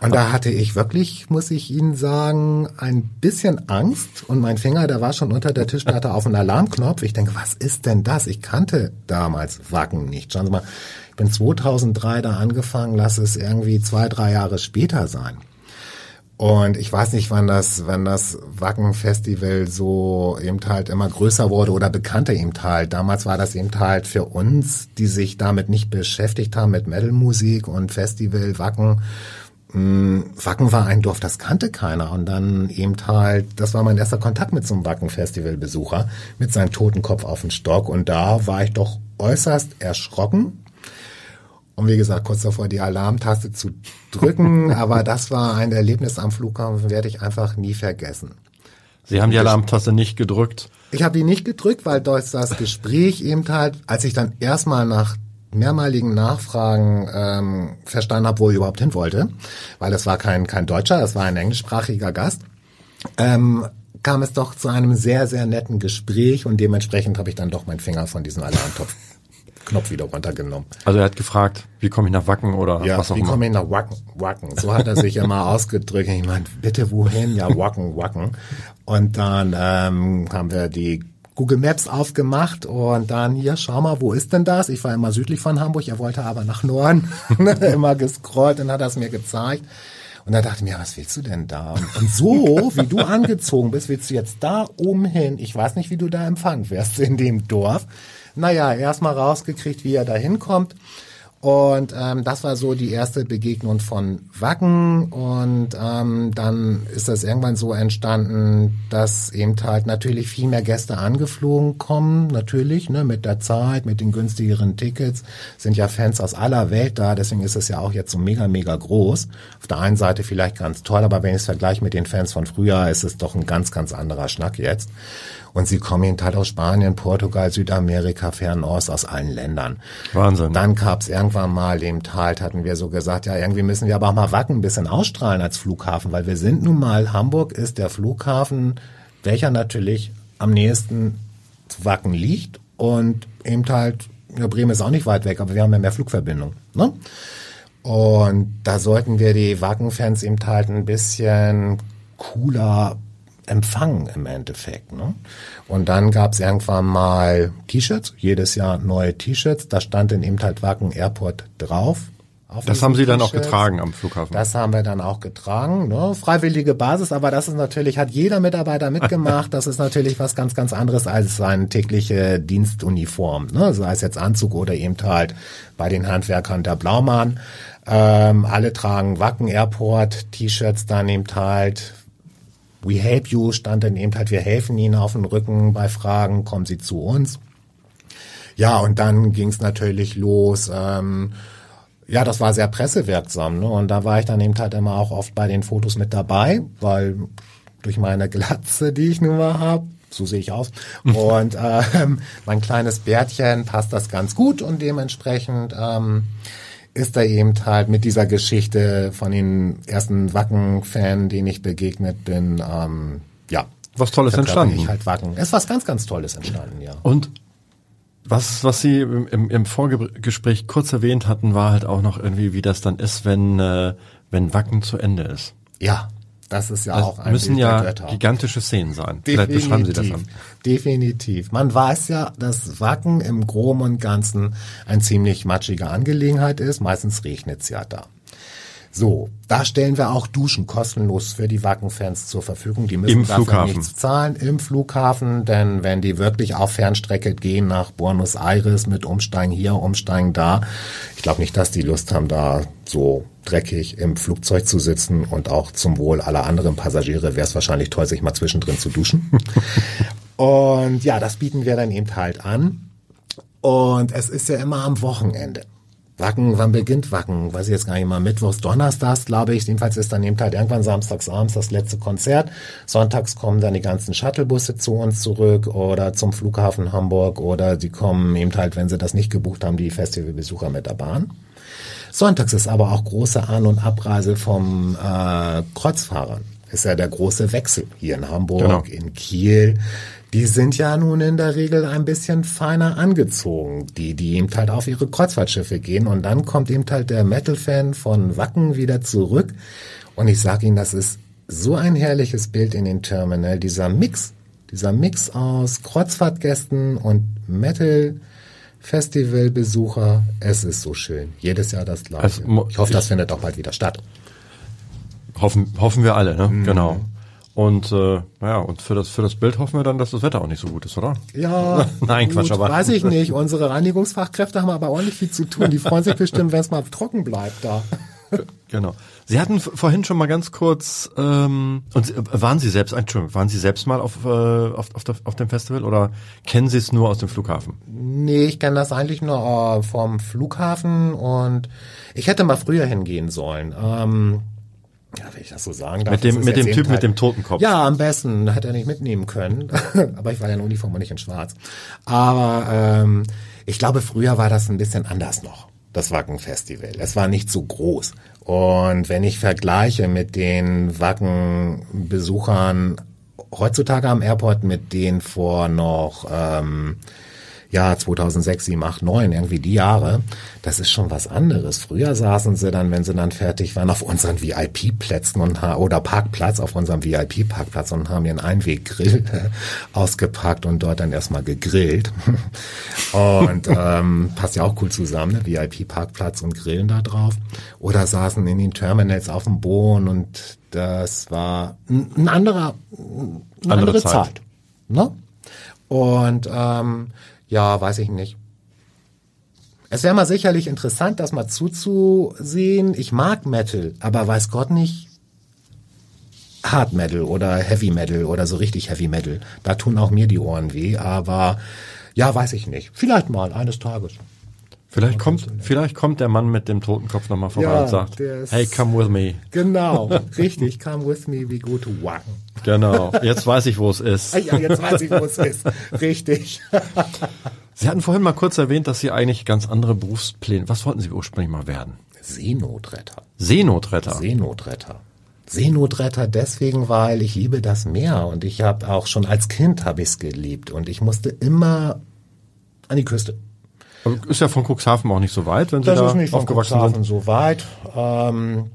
Und da hatte ich wirklich, muss ich Ihnen sagen, ein bisschen Angst und mein Finger, der war schon unter der Tischplatte auf den Alarmknopf. Ich denke, was ist denn das? Ich kannte damals Wacken nicht. Schauen Sie mal, ich bin 2003 da angefangen, lass es irgendwie zwei, drei Jahre später sein. Und ich weiß nicht, wann das, wann das Wacken-Festival so eben halt immer größer wurde oder bekannter eben halt. Damals war das eben halt für uns, die sich damit nicht beschäftigt haben mit Metal-Musik und Festival, Wacken. Mh, Wacken war ein Dorf, das kannte keiner. Und dann eben halt, das war mein erster Kontakt mit so einem Wacken-Festival-Besucher, mit seinem toten Kopf auf dem Stock. Und da war ich doch äußerst erschrocken. Und wie gesagt, kurz davor die Alarmtaste zu drücken, aber das war ein Erlebnis am Flughafen, werde ich einfach nie vergessen. Sie haben die Alarmtaste nicht gedrückt. Ich habe die nicht gedrückt, weil durch das Gespräch eben halt, als ich dann erstmal nach mehrmaligen Nachfragen ähm, verstanden habe, wo ich überhaupt hin wollte, weil es war kein, kein Deutscher, es war ein englischsprachiger Gast, ähm, kam es doch zu einem sehr, sehr netten Gespräch und dementsprechend habe ich dann doch meinen Finger von diesem Alarmtopf Knopf wieder runtergenommen. Also er hat gefragt, wie komme ich nach Wacken oder Ja, was auch wie immer. komme ich nach Wacken? Wacken. So hat er sich immer ausgedrückt. Ich meine, bitte wohin? Ja, Wacken, Wacken. Und dann ähm, haben wir die Google Maps aufgemacht und dann hier, schau mal, wo ist denn das? Ich war immer südlich von Hamburg, er wollte aber nach Norden. immer gescrollt und hat das mir gezeigt. Und da dachte ich mir, was willst du denn da? Und so, wie du angezogen bist, willst du jetzt da oben hin. Ich weiß nicht, wie du da empfangen wirst in dem Dorf. Naja, erstmal rausgekriegt, wie er da hinkommt. Und ähm, das war so die erste Begegnung von Wacken. Und ähm, dann ist das irgendwann so entstanden, dass eben halt natürlich viel mehr Gäste angeflogen kommen. Natürlich, ne, mit der Zeit, mit den günstigeren Tickets sind ja Fans aus aller Welt da. Deswegen ist es ja auch jetzt so mega, mega groß. Auf der einen Seite vielleicht ganz toll, aber wenn ich es vergleiche mit den Fans von früher, ist es doch ein ganz, ganz anderer Schnack jetzt. Und sie kommen eben halt aus Spanien, Portugal, Südamerika, Fernost, aus allen Ländern. Wahnsinn. Dann gab's irgendwann mal im Tal, hatten wir so gesagt, ja, irgendwie müssen wir aber auch mal Wacken ein bisschen ausstrahlen als Flughafen, weil wir sind nun mal, Hamburg ist der Flughafen, welcher natürlich am nächsten zu Wacken liegt und eben halt, ja, Bremen ist auch nicht weit weg, aber wir haben ja mehr Flugverbindung. Ne? Und da sollten wir die Wacken-Fans eben halt ein bisschen cooler empfangen im Endeffekt. Ne? Und dann gab es irgendwann mal T-Shirts, jedes Jahr neue T-Shirts. Da stand in eben halt Wacken Airport drauf. Das haben Sie dann auch getragen am Flughafen? Das haben wir dann auch getragen. Ne? Freiwillige Basis, aber das ist natürlich, hat jeder Mitarbeiter mitgemacht. Das ist natürlich was ganz, ganz anderes als seine tägliche Dienstuniform. Ne? Sei es jetzt Anzug oder eben halt bei den Handwerkern der Blaumann. Ähm, alle tragen Wacken Airport T-Shirts dann eben halt. We help you stand dann eben halt, wir helfen Ihnen auf den Rücken bei Fragen, kommen Sie zu uns. Ja, und dann ging es natürlich los. Ähm, ja, das war sehr pressewirksam. Ne? Und da war ich dann eben halt immer auch oft bei den Fotos mit dabei, weil durch meine Glatze, die ich nun mal habe, so sehe ich aus. Und ähm, mein kleines Bärtchen passt das ganz gut und dementsprechend ähm, ist er eben halt mit dieser Geschichte von den ersten Wacken-Fan, den ich begegnet bin, ähm, ja. Was Tolles entstanden. Ich halt Wacken. Es ist was ganz, ganz Tolles entstanden, ja. Und was, was Sie im, im Vorgespräch kurz erwähnt hatten, war halt auch noch irgendwie, wie das dann ist, wenn, äh, wenn Wacken zu Ende ist. Ja, das ist ja also auch ein müssen ja gigantische Szenen sein. Definitiv, Vielleicht beschreiben Sie das dann. Definitiv. Man weiß ja, dass Wacken im Groben und Ganzen ein ziemlich matschige Angelegenheit ist. Meistens regnet es ja da. So, da stellen wir auch Duschen kostenlos für die Wacken-Fans zur Verfügung. Die müssen Im dafür Flughafen. nichts zahlen im Flughafen, denn wenn die wirklich auf Fernstrecke gehen nach Buenos Aires mit Umsteigen hier, Umsteigen da, ich glaube nicht, dass die Lust haben, da so dreckig im Flugzeug zu sitzen und auch zum Wohl aller anderen Passagiere wäre es wahrscheinlich toll, sich mal zwischendrin zu duschen. und ja, das bieten wir dann eben halt an. Und es ist ja immer am Wochenende. Wacken, wann beginnt Wacken? Weiß ich jetzt gar nicht mal. Mittwochs, Donnerstags, glaube ich. Jedenfalls ist dann eben halt irgendwann samstags abends das letzte Konzert. Sonntags kommen dann die ganzen Shuttlebusse zu uns zurück oder zum Flughafen Hamburg oder die kommen eben halt, wenn sie das nicht gebucht haben, die Festivalbesucher mit der Bahn. Sonntags ist aber auch große An- und Abreise vom äh, Kreuzfahrern. Ist ja der große Wechsel hier in Hamburg, genau. in Kiel die sind ja nun in der Regel ein bisschen feiner angezogen, die, die eben halt auf ihre Kreuzfahrtschiffe gehen. Und dann kommt eben halt der Metal-Fan von Wacken wieder zurück. Und ich sage Ihnen, das ist so ein herrliches Bild in den Terminal, dieser Mix, dieser Mix aus Kreuzfahrtgästen und Metal. Festivalbesucher, es ist so schön. Jedes Jahr das gleiche. Also, ich hoffe, das findet auch bald wieder statt. Hoffen, hoffen wir alle, ne? Mhm. Genau. Und äh, naja, und für das für das Bild hoffen wir dann, dass das Wetter auch nicht so gut ist, oder? Ja. Nein, gut, Quatsch, aber. Weiß ich nicht. Unsere Reinigungsfachkräfte haben aber ordentlich viel zu tun. Die freuen sich bestimmt, wenn es mal trocken bleibt da. Genau. Sie hatten vorhin schon mal ganz kurz ähm, und waren Sie selbst, Entschuldigung, waren Sie selbst mal auf, äh, auf, auf, auf dem Festival oder kennen Sie es nur aus dem Flughafen? Nee, ich kenne das eigentlich nur äh, vom Flughafen und ich hätte mal früher hingehen sollen. Ähm, ja, wenn ich das so sagen darf. Mit dem, mit dem Typ mit dem Totenkopf. Ja, am besten. Hätte er nicht mitnehmen können. Aber ich war ja in Uniform und nicht in schwarz. Aber ähm, ich glaube, früher war das ein bisschen anders noch, das Wacken-Festival. Es war nicht so groß. Und wenn ich vergleiche mit den Wacken-Besuchern heutzutage am Airport mit denen vor noch... Ähm, ja, 2006, 7, 8, 9, irgendwie die Jahre, das ist schon was anderes. Früher saßen sie dann, wenn sie dann fertig waren, auf unseren VIP-Plätzen und oder Parkplatz, auf unserem VIP-Parkplatz und haben ihren Einweggrill ausgepackt und dort dann erstmal gegrillt. und ähm, passt ja auch cool zusammen, ne? VIP-Parkplatz und Grillen da drauf. Oder saßen in den Terminals auf dem Boden und das war ein anderer, eine andere, andere Zeit. Zeit ne? Und ähm, ja, weiß ich nicht. Es wäre mal sicherlich interessant, das mal zuzusehen. Ich mag Metal, aber weiß Gott nicht Hard Metal oder Heavy Metal oder so richtig Heavy Metal. Da tun auch mir die Ohren weh, aber ja, weiß ich nicht. Vielleicht mal eines Tages. Vielleicht kommt, vielleicht kommt der Mann mit dem Totenkopf nochmal vorbei ja, und sagt, hey, come with me. Genau, richtig, come with me, we go to Wacken. Genau, jetzt weiß ich, wo es ist. Ja, jetzt weiß ich, wo es ist. Richtig. Sie hatten vorhin mal kurz erwähnt, dass Sie eigentlich ganz andere Berufspläne, was wollten Sie ursprünglich mal werden? Seenotretter. Seenotretter? Seenotretter. Seenotretter deswegen, weil ich liebe das Meer und ich habe auch schon als Kind habe ich es geliebt und ich musste immer an die Küste Also ist ja von Cuxhaven auch nicht so weit, wenn Sie Das da ist nicht von aufgewachsen Cuxhaven sind. so weit. Ähm,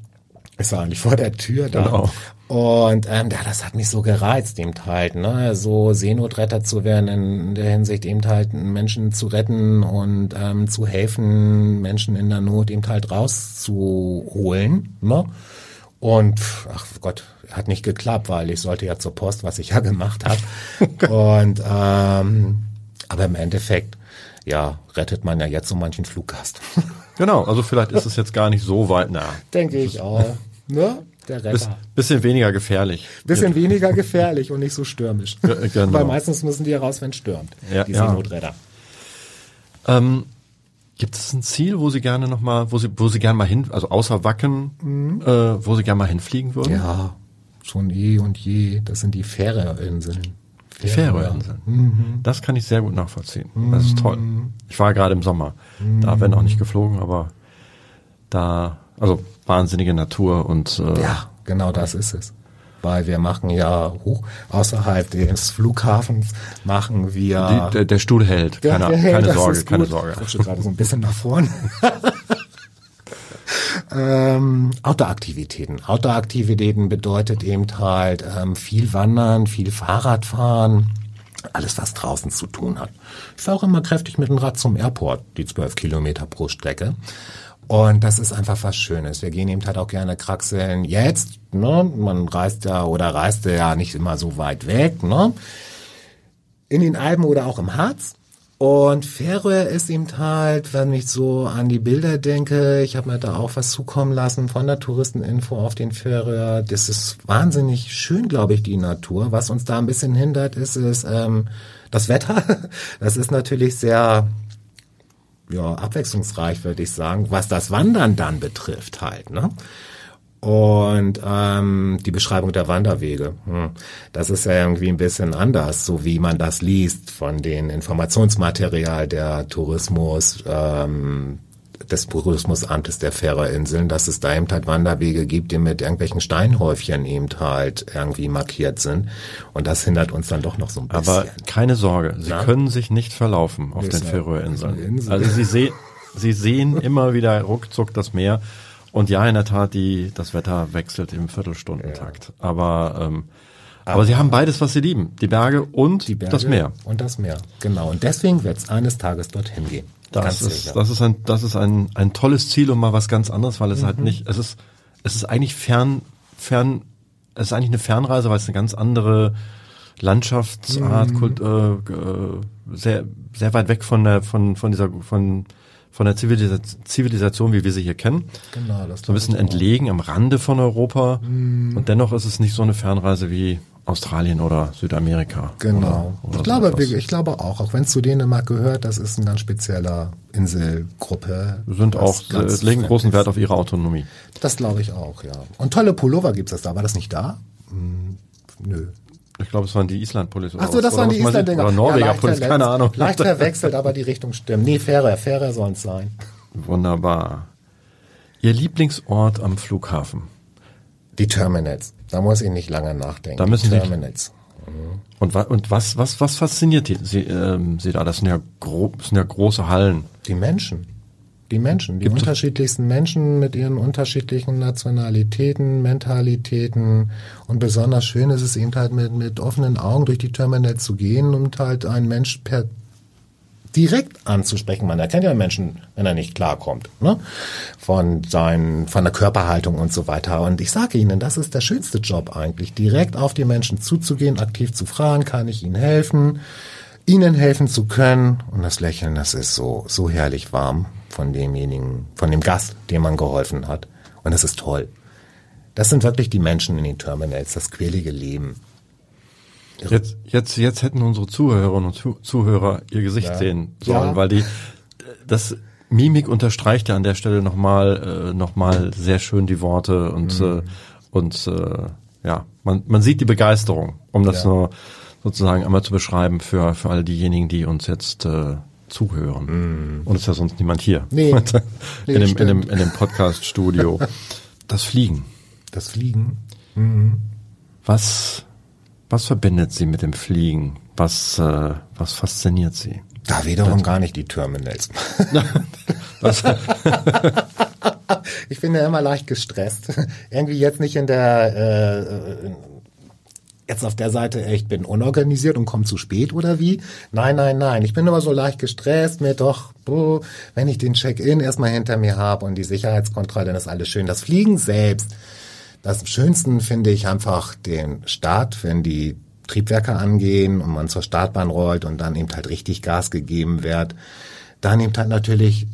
ist ja eigentlich vor der Tür da. Genau. Und ähm, ja, das hat mich so gereizt, eben halt, ne, so Seenotretter zu werden, in der Hinsicht eben halt Menschen zu retten und ähm, zu helfen, Menschen in der Not eben halt rauszuholen, ne? Und ach Gott, hat nicht geklappt, weil ich sollte ja zur Post, was ich ja gemacht habe. und ähm, aber im Endeffekt, ja, rettet man ja jetzt so manchen Fluggast. Genau, also vielleicht ist es jetzt gar nicht so weit nah. Denke ich auch. Ne? Der Biss, Retter. bisschen weniger gefährlich. Bisschen weniger gefährlich und nicht so stürmisch. Ja, genau. Weil meistens müssen die raus, wenn es stürmt. Ja, die ja. Seenotretter. Ähm, gibt es ein Ziel, wo Sie gerne noch mal, wo Sie, wo Sie gerne mal hin, also außer Wacken, äh, wo Sie gerne mal hinfliegen würden? Mhm. Ja, schon eh und je. Das sind die Färöerinseln. Die Färöerinseln. Mhm. Das kann ich sehr gut nachvollziehen. Das ist toll. Ich war gerade im Sommer. Da werden auch nicht geflogen, aber da, also wahnsinnige Natur und äh, Ja, genau das ist es. Weil wir machen ja hoch außerhalb des Flughafens machen wir die, der, der Stuhl hält. Ja, Keine, ja, keine das Sorge, keine. Sorge. Ich gerade so ein bisschen nach vorne. ähm, Outdoor-Aktivitäten. Outdoor-Aktivitäten bedeutet eben halt ähm, viel Wandern, viel Fahrradfahren, alles was draußen zu tun hat. Ich fahre auch immer kräftig mit dem Rad zum Airport, die zwölf Kilometer pro Strecke. Und das ist einfach was Schönes. Wir gehen eben halt auch gerne kraxeln. Jetzt, ne, man reist ja oder reiste ja nicht immer so weit weg, ne? in den Alpen oder auch im Harz. Und Färöer ist eben halt, wenn ich so an die Bilder denke, ich habe mir da auch was zukommen lassen von der Touristeninfo auf den Färöer. Das ist wahnsinnig schön, glaube ich, die Natur. Was uns da ein bisschen hindert, ist, ist ähm, das Wetter. Das ist natürlich sehr ja, abwechslungsreich, würde ich sagen, was das Wandern dann betrifft halt. Ne? Und ähm, die Beschreibung der Wanderwege, hm, das ist ja irgendwie ein bisschen anders, so wie man das liest von den Informationsmaterial der Tourismus, ähm, des Tourismusamtes der Färöerinseln, dass es da eben halt Wanderwege gibt, die mit irgendwelchen Steinhäufchen eben halt irgendwie markiert sind. Und das hindert uns dann doch noch so ein bisschen. Aber keine Sorge, Sie Na? können sich nicht verlaufen auf Nee, den Färöerinseln. Insel. Also Sie, seh, Sie sehen immer wieder ruckzuck das Meer. Und ja, in der Tat, die, das Wetter wechselt im Viertelstundentakt. Aber, ähm, aber, Sie haben beides, was Sie lieben. Die Berge und die Berge das Meer. Und das Meer, genau. Und deswegen wird es eines Tages dorthin gehen. Das Ganz ist, sicher. das ist ein, das ist ein, ein tolles Ziel und mal was ganz anderes, weil es Mhm. halt nicht, es ist, es ist eigentlich fern, fern, es ist eigentlich eine Fernreise, weil es eine ganz andere Landschaftsart, Mhm. Kult, äh, äh, sehr, sehr weit weg von der, von, von dieser, von, von der Zivilisa Zivilisation, wie wir sie hier kennen. Genau, das So ein bisschen entlegen am Rande von Europa. Mhm. Und dennoch ist es nicht so eine Fernreise wie Australien oder Südamerika. Genau. Oder, oder ich, glaube, wir- ich glaube auch, auch wenn es zu Dänemark gehört, das ist eine ganz spezieller Inselgruppe. Sind auch, äh, legen großen ist. Wert auf ihre Autonomie. Das glaube ich auch, ja. Und tolle Pullover gibt es da. War das nicht da? Hm, nö. Ich glaube, es waren die Island-Police. oder Ach so, das waren die sieht. Isländer. Oder Norweger-Police, keine Ahnung. Leicht verwechselt, aber die Richtung stimmt. Nee, Fähre, Fähre sollen es sein. Wunderbar. Ihr Lieblingsort am Flughafen. Die Terminals. Da muss ich nicht lange nachdenken. Da müssen die Sie- Terminals. Und, wa und was, was, was fasziniert Sie, ähm, Sie da? Das sind ja, gro das sind ja große Hallen. Die Menschen. Die Menschen, die unterschiedlichsten Menschen mit ihren unterschiedlichen Nationalitäten, Mentalitäten. Und besonders schön ist es eben halt mit, mit offenen Augen durch die Terminals zu gehen und halt einen Mensch per direkt anzusprechen. Man erkennt ja einen Menschen, wenn er nicht klarkommt, ne? Von seinen, von der Körperhaltung und so weiter. Und ich sage Ihnen, das ist der schönste Job eigentlich, direkt auf die Menschen zuzugehen, aktiv zu fragen, kann ich Ihnen helfen, Ihnen helfen zu können. Und das Lächeln, das ist so, so herrlich warm von demjenigen, von dem Gast, dem man geholfen hat. Und das ist toll. Das sind wirklich die Menschen in den Terminals, das quälige Leben. Jetzt, jetzt, jetzt hätten unsere Zuhörerinnen und Zu Zuhörer ihr Gesicht Ja. sehen sollen, Ja. weil die, das Mimik unterstreicht ja an der Stelle nochmal, äh, noch mal sehr schön die Worte und, Mhm. äh, und, äh, ja, man, man sieht die Begeisterung, um das Ja. nur sozusagen einmal zu beschreiben für, für all diejenigen, die uns jetzt, äh, zuhören. Und es ist ja sonst niemand hier. Mhm. Nee. in, Nee, dem, in, dem, in dem Podcast-Studio. Das Fliegen. Das Fliegen. Was, was verbindet Sie mit dem Fliegen? Was, äh, was fasziniert Sie? Da wiederum gar nicht die Terminals. ich bin ja immer leicht gestresst. Irgendwie jetzt nicht in der äh, jetzt auf der Seite, ich bin unorganisiert und komme zu spät oder wie? Nein, nein, nein. Ich bin immer so leicht gestresst, mir doch, wenn ich den Check-in erstmal hinter mir habe und die Sicherheitskontrolle, dann ist alles schön. Das Fliegen selbst, das Schönsten finde ich einfach den Start, wenn die Triebwerke angehen und man zur Startbahn rollt und dann eben halt richtig Gas gegeben wird. Dann eben halt natürlich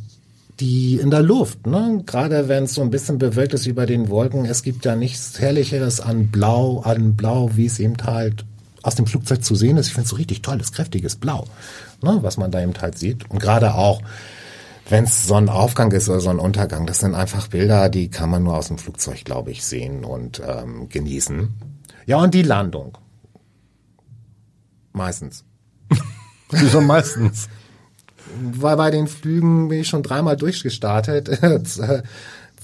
die in der Luft, ne? Gerade wenn es so ein bisschen bewölkt ist über den Wolken, es gibt ja nichts Herrlicheres an Blau, an Blau, wie es eben halt aus dem Flugzeug zu sehen ist. Ich finde es so richtig tolles, kräftiges Blau, ne? was man da eben halt sieht. Und gerade auch, wenn es Sonnenaufgang ist oder Sonnenuntergang, das sind einfach Bilder, die kann man nur aus dem Flugzeug, glaube ich, sehen und ähm, genießen. Ja, und die Landung. Meistens. Wieso meistens? Weil bei den Flügen bin ich schon dreimal durchgestartet.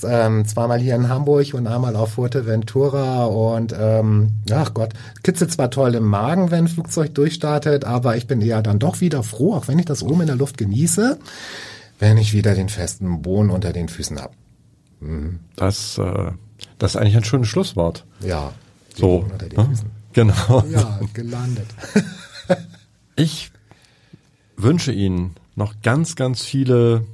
ähm, zweimal hier in Hamburg und einmal auf Fuerteventura und ähm, ach Gott, kitzelt zwar toll im Magen, wenn ein Flugzeug durchstartet, aber ich bin eher dann doch wieder froh, auch wenn ich das oben in der Luft genieße, wenn ich wieder den festen Boden unter den Füßen habe. Mhm. Das, äh, das ist eigentlich ein schönes Schlusswort. Ja. So. Hm? Genau. Ja, gelandet. ich wünsche Ihnen noch ganz, ganz viele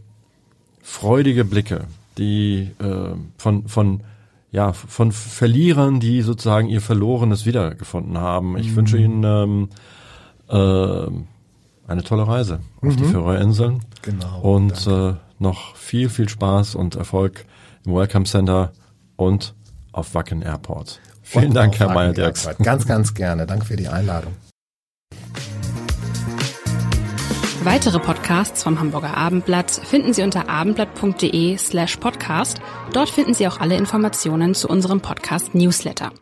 freudige Blicke, die äh, von, von, ja, von Verlierern, die sozusagen ihr Verlorenes wiedergefunden haben. Ich mhm. wünsche Ihnen ähm, äh, eine tolle Reise auf die mhm. Färöerinseln. Genau. Und äh, noch viel, viel Spaß und Erfolg im Welcome Center und auf Wacken Airport. Vielen und Dank, Herr Meyer-Dirks. Ganz, ganz gerne. Danke für die Einladung. Weitere Podcasts vom Hamburger Abendblatt finden Sie unter abendblatt.de slash podcast. Dort finden Sie auch alle Informationen zu unserem Podcast Newsletter.